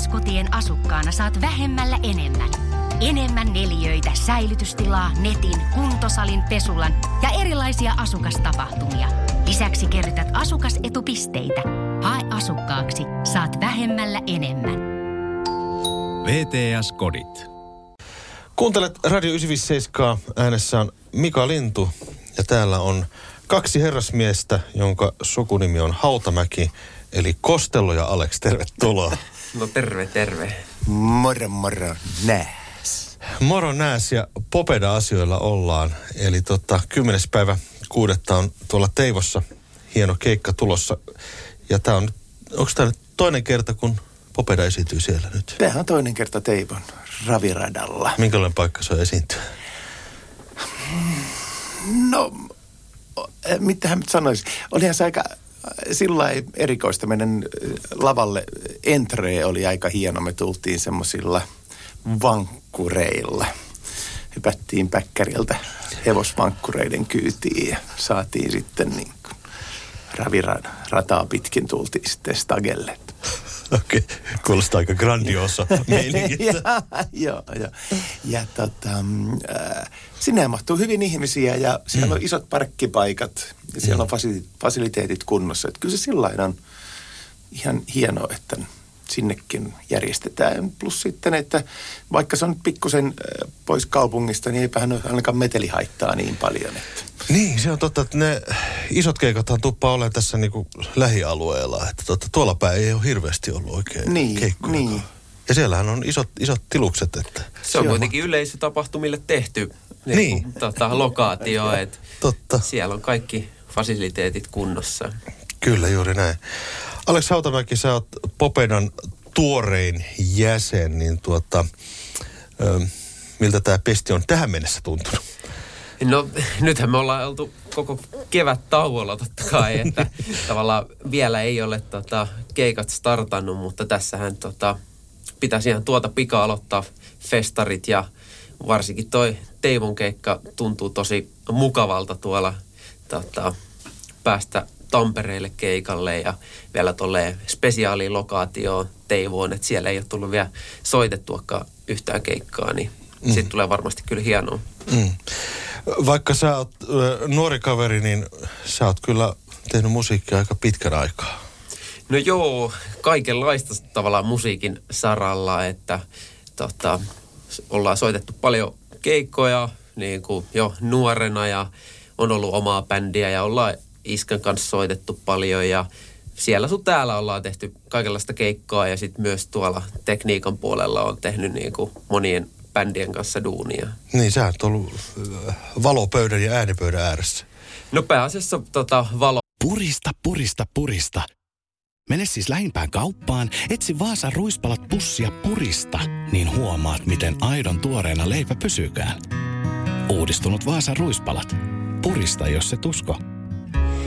VTS-kotien asukkaana saat vähemmällä enemmän. Enemmän neliöitä, säilytystilaa, netin, kuntosalin, pesulan ja erilaisia asukastapahtumia. Lisäksi kerrytät asukasetupisteitä. Hae asukkaaksi, saat vähemmällä enemmän. VTS-kodit. Kuuntelet Radio 957, äänessä on Mika Lintu ja täällä on kaksi herrasmiestä, jonka sukunimi on Hautamäki, eli Kostello ja Alex. Tervetuloa. No terve, terve. Moro, moro, nääs. Moro nääs ja Popeda-asioilla ollaan. Eli tota, 10. päivä kuudetta on tuolla Teivossa hieno keikka tulossa. Ja tää on, onko tämä nyt toinen kerta, kun Popeda esiintyy siellä nyt? Tämähän on toinen kerta Teivon raviradalla. Minkälainen paikka se on esiintyä? No, eh, mitähän nyt sanoisin. Olihan se aika sillä lailla erikoista. Meidän eh, lavalle entree oli aika hieno. Me tultiin semmoisilla vankkureilla. Hypättiin päkkäriltä hevosvankkureiden kyytiin ja saatiin sitten niin kuin ravirataa pitkin tultiin sitten Stagelle. Okei, okay. kuulostaa aika grandiosa meiningiltä. ja, joo, joo. Ja tota, mm, äh, sinne mahtuu hyvin ihmisiä ja siellä mm. on isot parkkipaikat ja siellä mm. on fasili- fasiliteetit kunnossa. Että kyllä se sillä on ihan hienoa, että sinnekin järjestetään. Plus sitten, että vaikka se on pikkusen äh, pois kaupungista, niin eipähän ainakaan meteli haittaa niin paljon. Että. Niin, se on totta, että ne isot keikathan tuppaa olemaan tässä niinku lähialueella. Että totta, tuolla päin ei ole hirveästi ollut oikein Niin, keikkoja. niin. Ja siellähän on isot, isot tilukset, että... Se on kuitenkin yleisötapahtumille tehty Niin. niin. tota, lokaatio, että Totta, siellä on kaikki fasiliteetit kunnossa. kyllä juuri näin. Alex Hautamäki, sä oot Popedan tuorein jäsen, niin tuota, ö, miltä tämä pesti on tähän mennessä tuntunut? No nythän me ollaan oltu koko kevät tauolla totta kai, että tavallaan vielä ei ole tota, keikat startannut, mutta tässähän tota, pitäisi ihan tuota pika aloittaa festarit ja varsinkin toi Teivon keikka tuntuu tosi mukavalta tuolla tota, päästä Tampereelle keikalle ja vielä tolleen spesiaalilokaatioon Teivoon, että siellä ei ole tullut vielä soitettuakaan yhtään keikkaa, niin mm. sitten tulee varmasti kyllä hienoa. Mm. Vaikka sä oot nuori kaveri, niin sä oot kyllä tehnyt musiikkia aika pitkän aikaa. No joo, kaikenlaista tavallaan musiikin saralla, että tota, ollaan soitettu paljon keikkoja niin kuin jo nuorena ja on ollut omaa bändiä ja ollaan Iskän kanssa soitettu paljon ja siellä sun täällä ollaan tehty kaikenlaista keikkaa ja sitten myös tuolla tekniikan puolella on tehnyt niin kuin monien bändien kanssa duunia. Niin, sä oot ollut ö, valopöydän ja äänipöydän ääressä. No pääasiassa tota, valo Purista, purista, purista. Mene siis lähimpään kauppaan, etsi Vaasan ruispalat pussia purista, niin huomaat, miten aidon tuoreena leipä pysykään. Uudistunut Vaasan ruispalat. Purista, jos se tusko.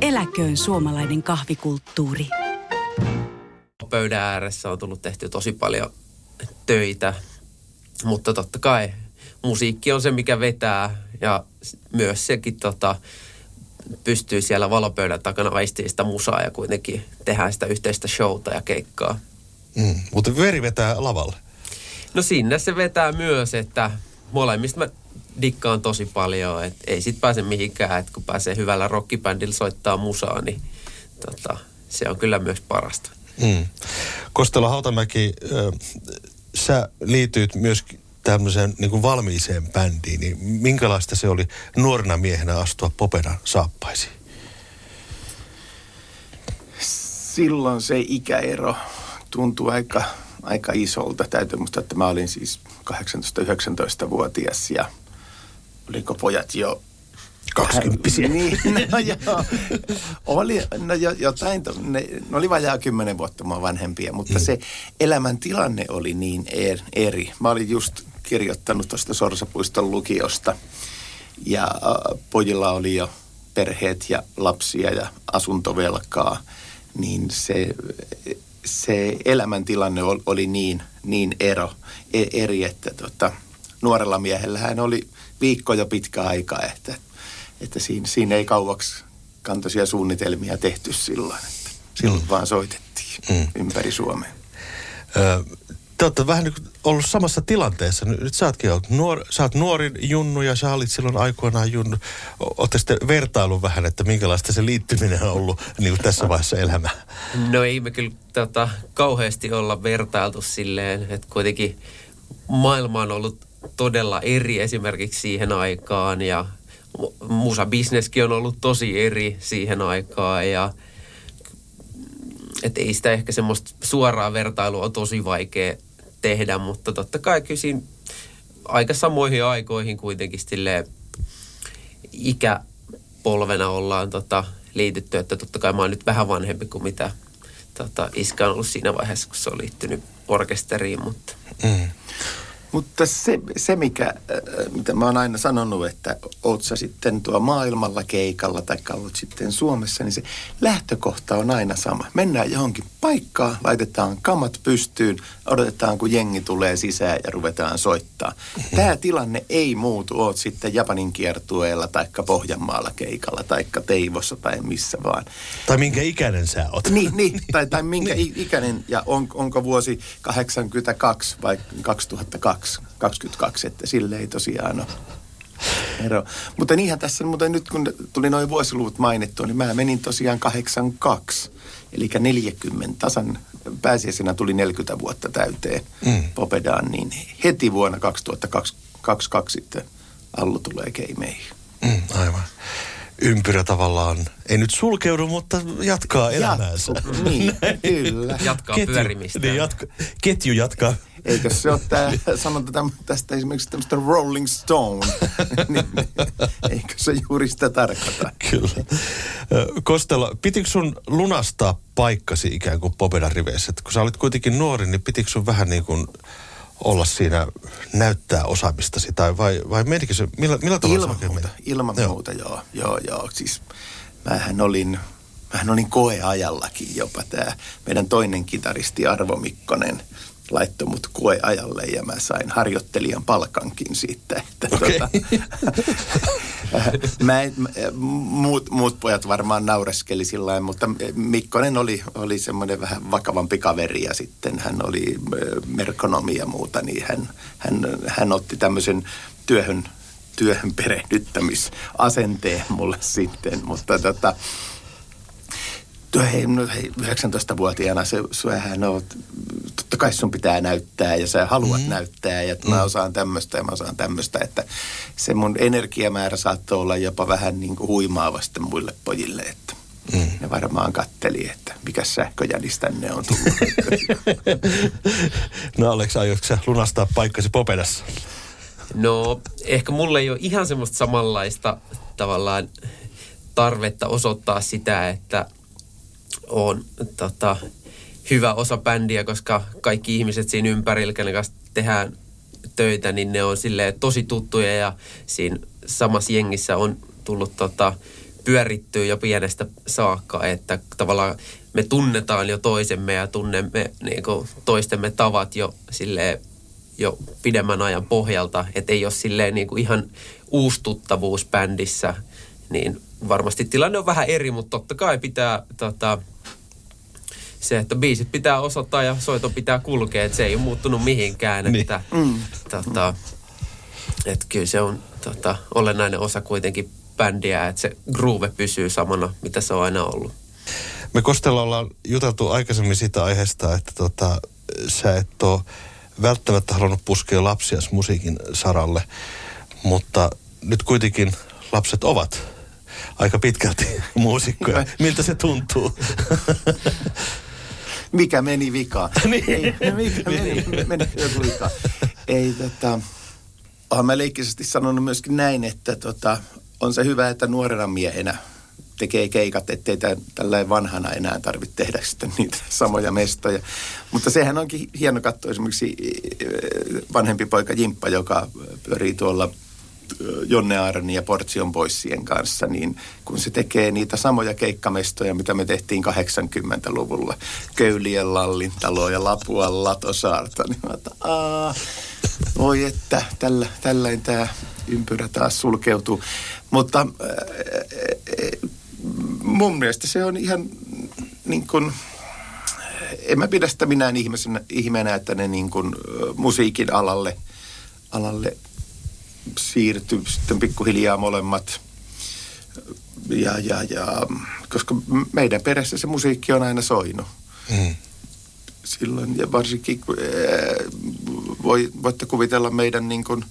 Eläköön suomalainen kahvikulttuuri. pöydän ääressä on tullut tehty tosi paljon töitä, mutta totta kai musiikki on se, mikä vetää ja myös sekin tota, pystyy siellä valopöydän takana aistimaan sitä musaa ja kuitenkin tehdään sitä yhteistä showta ja keikkaa. Mm. Mutta veri vetää lavalle. No sinne se vetää myös, että molemmista mä dikkaan tosi paljon, että ei sit pääse mihinkään, että kun pääsee hyvällä rockibändillä soittaa musaa, niin tota, se on kyllä myös parasta. Mm. Kostelo Hautamäki, ö, sä liityit myös tämmöiseen niin kuin valmiiseen bändiin, niin minkälaista se oli nuorena miehenä astua Popedan saappaisiin? silloin se ikäero tuntui aika, aika isolta. Täytyy muistaa, että mä olin siis 18-19-vuotias ja oliko pojat jo Kaksikymppisiä. Niin, no joo. Oli, no jo, jotain, ne, ne oli vajaa kymmenen vuotta mua vanhempia, mutta mm. se elämäntilanne oli niin er, eri. Mä olin just kirjoittanut tuosta Sorsapuiston lukiosta ja äh, pojilla oli jo perheet ja lapsia ja asuntovelkaa, niin se, se elämäntilanne ol- oli niin, niin ero, e- eri, että tota, nuorella miehellä hän oli viikko jo pitkä aika, että, että siinä, siinä ei kauaksi kantoisia suunnitelmia tehty silloin. Että silloin mm. vaan soitettiin mm. ympäri Suomea. Ö, Te olette vähän niin ollut samassa tilanteessa. Nyt sä ootkin ollut nuor, sä oot nuori junnu ja sä olit silloin aikoinaan junnu. Olette sitten vertailu vähän, että minkälaista se liittyminen on ollut niin kuin tässä vaiheessa elämää. No ei me kyllä tota, kauheasti olla vertailtu silleen, että kuitenkin maailma on ollut todella eri esimerkiksi siihen aikaan ja mu- musabisneskin on ollut tosi eri siihen aikaan ja et ei sitä ehkä semmoista suoraa vertailua on tosi vaikea tehdä, mutta totta kai kyllä siinä aika samoihin aikoihin kuitenkin silleen ikäpolvena ollaan tota, liitytty, että totta kai mä oon nyt vähän vanhempi kuin mitä tota, iskä on ollut siinä vaiheessa, kun se on liittynyt orkesteriin, mutta Mm. Mutta se, se mikä, äh, mitä mä oon aina sanonut, että oot sä sitten tuo maailmalla keikalla tai oot sitten Suomessa, niin se lähtökohta on aina sama. Mennään johonkin paikkaan, laitetaan kamat pystyyn, odotetaan kun jengi tulee sisään ja ruvetaan soittaa. Tämä tilanne ei muutu, oot sitten Japanin kiertueella tai Pohjanmaalla keikalla tai Teivossa tai missä vaan. Tai minkä ikäinen sä oot. Niin, niin tai, tai minkä niin. ikäinen ja on, onko vuosi 82 vai 2002, 22, että sille ei tosiaan ole ero. Mutta niinhän tässä, mutta nyt kun tuli noin vuosiluvut mainittua, niin mä menin tosiaan 82, eli 40, tasan pääsiäisenä tuli 40 vuotta täyteen mm. Popedaan, niin heti vuonna 2022 sitten Allu tulee keimeihin. Mm, aivan. Ympyrä tavallaan, ei nyt sulkeudu, mutta jatkaa elämäänsä. Jatku, niin, kyllä. jatkaa pyörimistä. Niin, jatka, ketju jatkaa. Eikö se ole tämä, sanonta tästä esimerkiksi tämmöistä Rolling Stone, niin, eikö se juuri sitä tarkoita? Kyllä. Kostela, pitikö sun lunastaa paikkasi ikään kuin Popedan riveissä? Kun sä olit kuitenkin nuori, niin pitikö sun vähän niin kuin olla siinä näyttää osaamistasi? Tai vai, vai menikö se, millä, millä tavalla se Ilman oikein muuta, ilman Joo. muuta, joo, joo, joo. Siis mähän olin, mähän olin koeajallakin jopa tämä meidän toinen kitaristi Arvo Mikkonen laittoi mut koeajalle ja mä sain harjoittelijan palkankin siitä. Että Okei. tota, mä en, muut, muut pojat varmaan naureskeli sillä mutta Mikkonen oli, oli semmoinen vähän vakavampi kaveri ja sitten hän oli merkonomi ja muuta, niin hän, hän, hän otti tämmöisen työhön, työhön perehdyttämisasenteen mulle sitten, mutta tota, hei, no hei, 19-vuotiaana se, sähän oot, totta kai sun pitää näyttää ja sä haluat mm. näyttää ja että mä osaan tämmöistä ja mä osaan tämmöistä, että se mun energiamäärä saattoi olla jopa vähän niin kuin huimaava sitten muille pojille, että mm. ne varmaan katteli, että mikä sähköjänis tänne on tullut. No Alex, aiotko sä lunastaa paikkasi Popedassa? No, ehkä mulle ei ole ihan semmoista samanlaista tavallaan tarvetta osoittaa sitä, että on tota, hyvä osa bändiä, koska kaikki ihmiset siinä ympärillä, kenen kanssa tehdään töitä, niin ne on silleen tosi tuttuja ja siinä samassa jengissä on tullut tota, pyörittyä jo pienestä saakka, että tavallaan me tunnetaan jo toisemme ja tunnemme niin kuin, toistemme tavat jo silleen jo pidemmän ajan pohjalta, että ei ole silleen niin kuin ihan uustuttavuus bändissä, niin varmasti tilanne on vähän eri, mutta totta kai pitää tota, se, että biisit pitää osoittaa ja soito pitää kulkea, että se ei ole muuttunut mihinkään, Niin. että tota, että kyllä se on tota, olennainen osa kuitenkin bändiä, että se groove pysyy samana, mitä se on aina ollut. Me Kostella ollaan juteltu aikaisemmin siitä aiheesta, että tota, sä et ole välttämättä halunnut puskea lapsia musiikin saralle, mutta nyt kuitenkin lapset ovat aika pitkälti muusikkoja. Miltä se tuntuu? mikä meni vikaan? Ei, mikä meni, meni joku vikaan? Ei tota, olen mä leikkisesti sanonut myöskin näin, että tota, on se hyvä, että nuorena miehenä tekee keikat, ettei tämän, tällainen vanhana enää tarvitse tehdä sitten niitä samoja mestoja. Mutta sehän onkin hieno katsoa esimerkiksi eh, vanhempi poika Jimppa, joka pyörii tuolla Jonne Aaroni ja Portion Boissien kanssa, niin kun se tekee niitä samoja keikkamestoja, mitä me tehtiin 80-luvulla, Köylien Lallintalo ja Lapuan Latosaarta, niin mä otan, Aa, voi että, tällä, tällainen tämä ympyrä taas sulkeutuu. Mutta mun mielestä se on ihan niin kuin, en mä pidä sitä minään ihmisenä, ihmeenä, että ne niin kuin, musiikin alalle, alalle siirtyy sitten pikkuhiljaa molemmat. Ja, ja, ja, koska meidän perässä se musiikki on aina soinut. Mm. Silloin, ja varsinkin voi, voitte kuvitella meidän niin kuin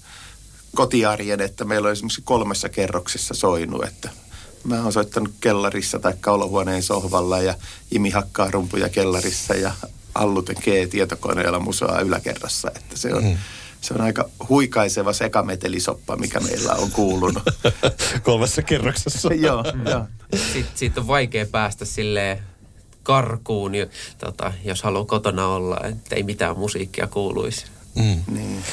kotiarjen, että meillä on esimerkiksi kolmessa kerroksessa soinut, että – Mä oon soittanut kellarissa tai olohuoneen sohvalla ja Jimi hakkaa rumpuja kellarissa ja Allu tekee tietokoneella musoa yläkerrassa. Että se on, mm. Se on aika huikaiseva sekametelisoppa, mikä meillä on kuulunut. Kolmessa kerroksessa. joo, joo. Sitten siitä on vaikea päästä silleen karkuun, tota, jos haluaa kotona olla, että ei mitään musiikkia kuuluisi. Mm. Niin.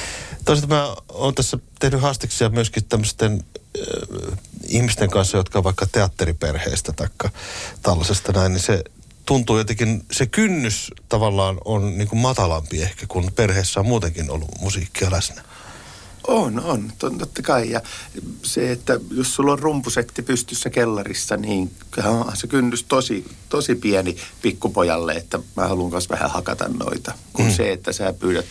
Toisaalta mä oon tässä tehnyt haastiksia myöskin tämmöisten äh, ihmisten kanssa, jotka on vaikka teatteriperheistä tai tällaisesta näin, niin se tuntuu jotenkin, se kynnys tavallaan on niin kuin matalampi ehkä, kun perheessä on muutenkin ollut musiikkia läsnä. On, on, totta kai. Ja se, että jos sulla on rumpusetti pystyssä kellarissa, niin on se kynnys tosi, tosi pieni pikkupojalle, että mä haluan myös vähän hakata noita. Kun mm. se, että sä pyydät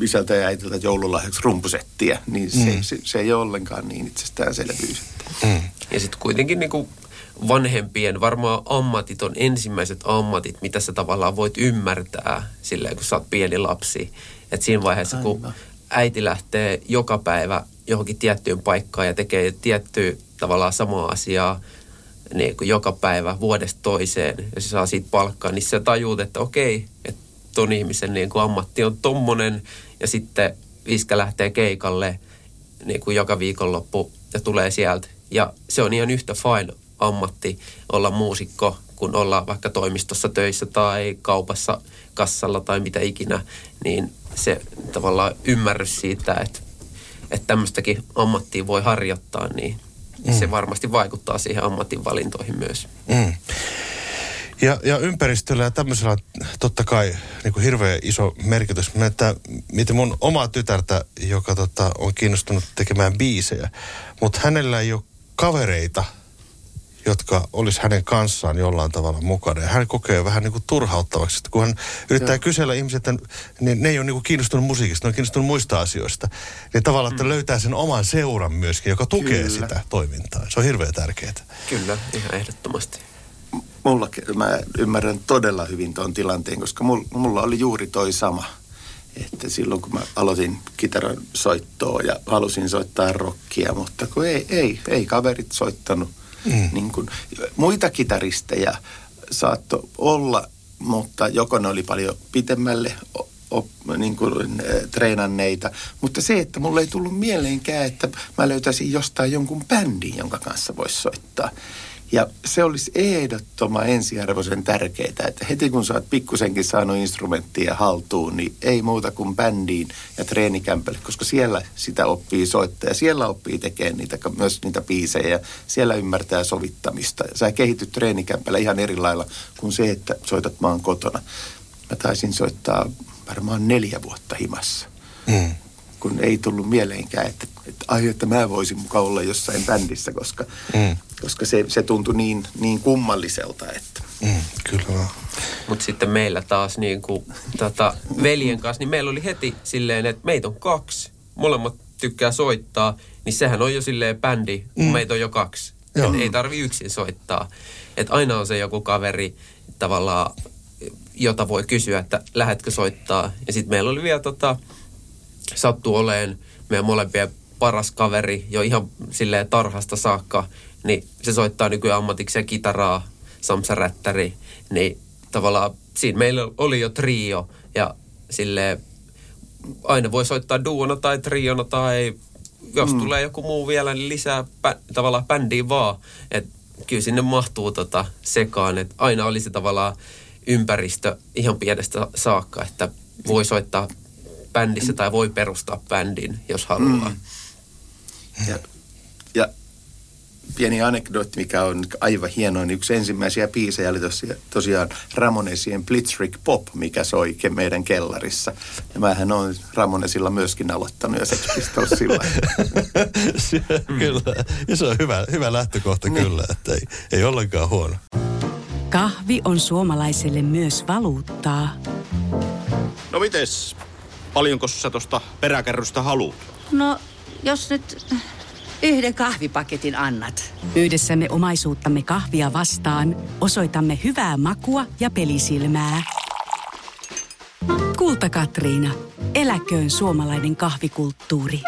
isältä ja äitiltä joululahjaksi rumpusettiä, niin se, mm. se, se ei ole ollenkaan niin itsestäänselvyys. Mm. Ja sitten kuitenkin niin kuin vanhempien varmaan ammatit on ensimmäiset ammatit, mitä sä tavallaan voit ymmärtää silleen, kun sä oot pieni lapsi. Että siinä vaiheessa, Aivan. kun äiti lähtee joka päivä johonkin tiettyyn paikkaan ja tekee tiettyä tavallaan samaa asiaa niin kuin joka päivä vuodesta toiseen ja se saa siitä palkkaa, niin sä tajuut, että okei, että ton ihmisen niin kuin ammatti on tommonen ja sitten iskä lähtee keikalle niin kuin joka viikonloppu ja tulee sieltä. Ja se on ihan yhtä fine ammatti olla muusikko, kun olla vaikka toimistossa töissä tai kaupassa kassalla tai mitä ikinä, niin se tavallaan ymmärrys siitä, että, että tämmöistäkin ammattia voi harjoittaa, niin mm. se varmasti vaikuttaa siihen ammatin valintoihin myös. Mm. Ja, ja ympäristöllä ja tämmöisellä totta kai niin kuin hirveän iso merkitys. Mä että miten mun oma tytärtä, joka tota, on kiinnostunut tekemään biisejä, mutta hänellä ei ole kavereita, jotka olisi hänen kanssaan jollain tavalla mukana. Ja hän kokee vähän niin kuin turhauttavaksi, että kun hän yrittää Joo. kysellä ihmiset, niin ne ei ole niin kuin kiinnostunut musiikista, ne on kiinnostunut muista asioista. Niin tavallaan, että mm. löytää sen oman seuran myöskin, joka tukee Kyllä. sitä toimintaa. Se on hirveän tärkeää. Kyllä, ihan ehdottomasti mulla, mä ymmärrän todella hyvin tuon tilanteen, koska mulla, mulla oli juuri toi sama. Että silloin kun mä aloitin kitaran soittoa ja halusin soittaa rockia, mutta kun ei, ei, ei kaverit soittanut. Mm. Niin kun, muita kitaristeja saattoi olla, mutta joko ne oli paljon pitemmälle op, niin kuin, e, treenanneita. Mutta se, että mulle ei tullut mieleenkään, että mä löytäisin jostain jonkun bändin, jonka kanssa voisi soittaa. Ja se olisi ehdottoman ensiarvoisen tärkeää, että heti kun sä oot pikkusenkin saanut instrumenttia haltuun, niin ei muuta kuin bändiin ja treenikämpälle, koska siellä sitä oppii soittaa ja siellä oppii tekemään niitä, myös niitä biisejä siellä ymmärtää sovittamista. Sä kehityt treenikämpällä ihan eri lailla kuin se, että soitat maan kotona. Mä taisin soittaa varmaan neljä vuotta himassa. Mm kun ei tullut mieleenkään, että, että ai, että mä voisin mukaan olla jossain bändissä, koska, mm. koska se, se tuntui niin, niin kummalliselta. Että. Mm, kyllä Mutta sitten meillä taas niin kuin, tota, veljen kanssa, niin meillä oli heti silleen, että meitä on kaksi. Molemmat tykkää soittaa, niin sehän on jo silleen bändi, kun mm. meitä on jo kaksi. Et ei tarvi yksin soittaa. Et aina on se joku kaveri tavallaan, jota voi kysyä, että lähetkö soittaa. Ja sitten meillä oli vielä tota, sattuu oleen meidän molempien paras kaveri jo ihan silleen tarhasta saakka, niin se soittaa nykyään ammatikseen kitaraa, Samsa Rättäri, niin tavallaan siinä meillä oli jo trio ja sille aina voi soittaa duona tai triona tai jos mm. tulee joku muu vielä, niin lisää pä, tavallaan bändiin vaan. Et kyllä sinne mahtuu tota sekaan, että aina olisi tavallaan ympäristö ihan pienestä saakka, että voi soittaa bändissä tai voi perustaa bändin, jos haluaa. Mm. Ja, ja pieni anekdootti, mikä on aivan hieno, niin yksi ensimmäisiä biisejä oli tosiaan Ramonesien Blitzrick Pop, mikä soi meidän kellarissa. Ja mähän on Ramonesilla myöskin aloittanut ja Sex Pistols sillä. kyllä, ja se on hyvä, hyvä lähtökohta niin. kyllä, että ei, ei ollenkaan huono. Kahvi on suomalaiselle myös valuuttaa. No mites, paljonko sä tuosta peräkärrystä haluat? No, jos nyt yhden kahvipaketin annat. Yhdessämme omaisuuttamme kahvia vastaan osoitamme hyvää makua ja pelisilmää. Kulta Katriina. Eläköön suomalainen kahvikulttuuri.